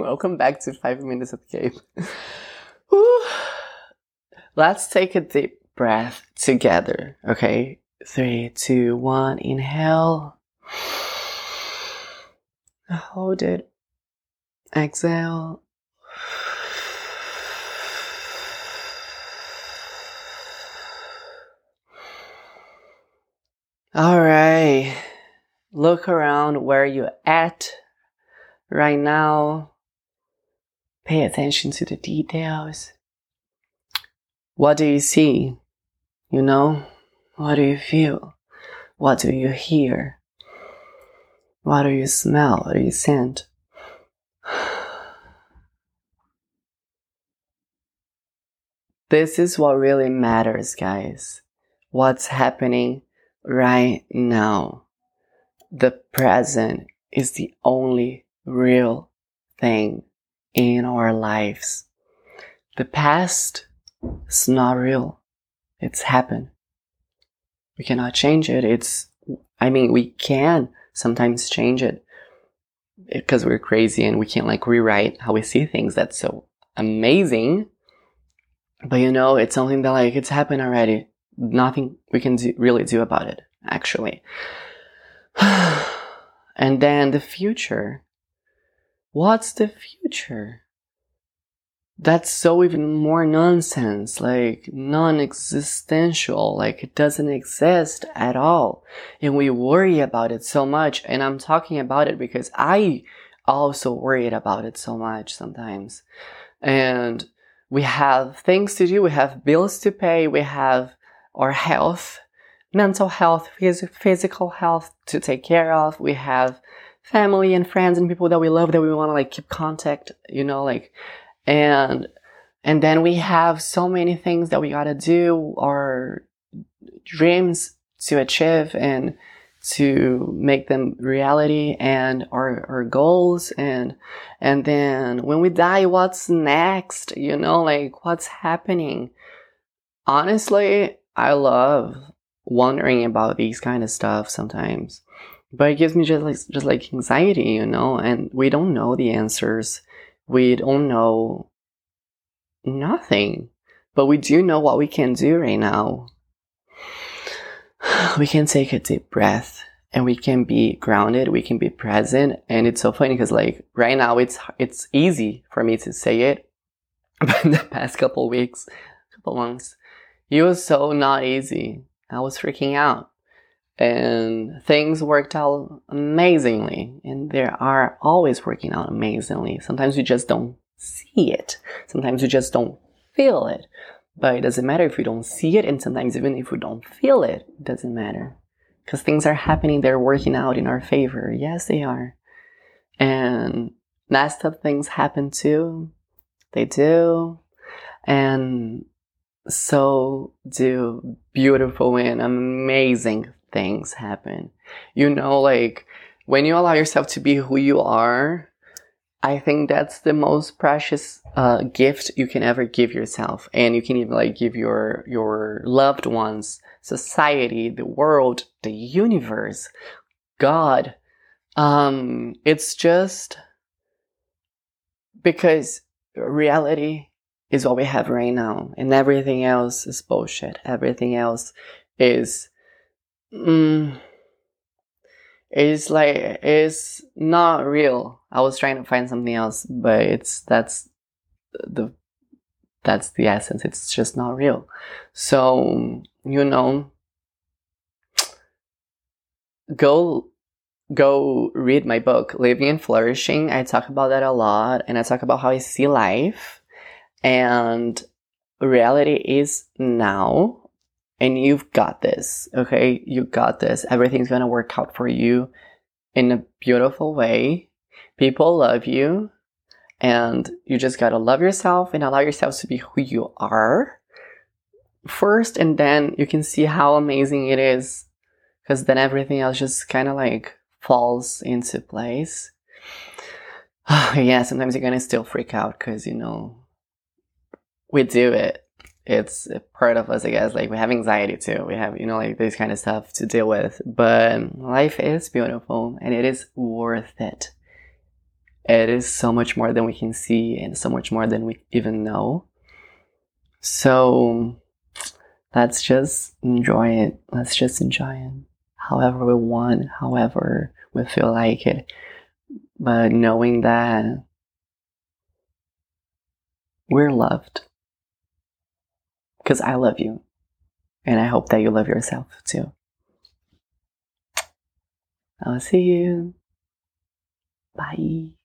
Welcome back to Five Minutes at Cape. Let's take a deep breath together, okay? Three, two, one, inhale. Hold it. Exhale. All right. Look around where you're at right now. Pay attention to the details. What do you see? You know? What do you feel? What do you hear? What do you smell? What do you scent? This is what really matters, guys. What's happening right now. The present is the only real thing in our lives. The past is not real. It's happened. We cannot change it. It's, I mean, we can sometimes change it because we're crazy and we can't like rewrite how we see things. That's so amazing. But you know, it's something that like it's happened already. Nothing we can do, really do about it, actually. and then the future. What's the future? That's so even more nonsense, like non-existential, like it doesn't exist at all. And we worry about it so much. And I'm talking about it because I also worried about it so much sometimes. And we have things to do, we have bills to pay, we have our health, mental health, phys- physical health to take care of. We have family and friends and people that we love that we want to like keep contact, you know, like, and, and then we have so many things that we gotta do, our dreams to achieve and to make them reality and our, our goals and, and then when we die, what's next? You know, like what's happening? Honestly, I love wondering about these kind of stuff sometimes. But it gives me just like just like anxiety, you know, and we don't know the answers. We don't know nothing. But we do know what we can do right now. We can take a deep breath and we can be grounded, we can be present, and it's so funny because like right now it's it's easy for me to say it, but in the past couple weeks, couple months, it was so not easy. I was freaking out and things worked out amazingly. And they are always working out amazingly. Sometimes you just don't see it. Sometimes you just don't feel it. But it doesn't matter if you don't see it. And sometimes even if you don't feel it it doesn't matter. Because things are happening. They're working out in our favor. Yes they are. And up things happen too. They do. And so do beautiful and amazing things happen. You know, like when you allow yourself to be who you are, I think that's the most precious uh, gift you can ever give yourself, and you can even like give your your loved ones, society, the world, the universe, God. Um, it's just because reality is what we have right now, and everything else is bullshit. Everything else is mm, it's like it's not real. I was trying to find something else, but it's that's the that's the essence. It's just not real. So you know, go go read my book, Living and Flourishing. I talk about that a lot, and I talk about how I see life, and reality is now and you've got this, okay? You got this. Everything's gonna work out for you in a beautiful way. People love you, and you just gotta love yourself and allow yourself to be who you are first, and then you can see how amazing it is, because then everything else just kind of like falls into place. yeah, sometimes you're gonna still freak out because you know we do it it's part of us, I guess. Like we have anxiety too. We have, you know, like this kind of stuff to deal with. But life is beautiful and it is worth it. it is so much more than we can see and so much more than we even know. So let's just enjoy it. Let's just enjoy it however we want, however we feel like it. But knowing that we're loved. Because I love you. And I hope that you love yourself too. I'll see you. Bye.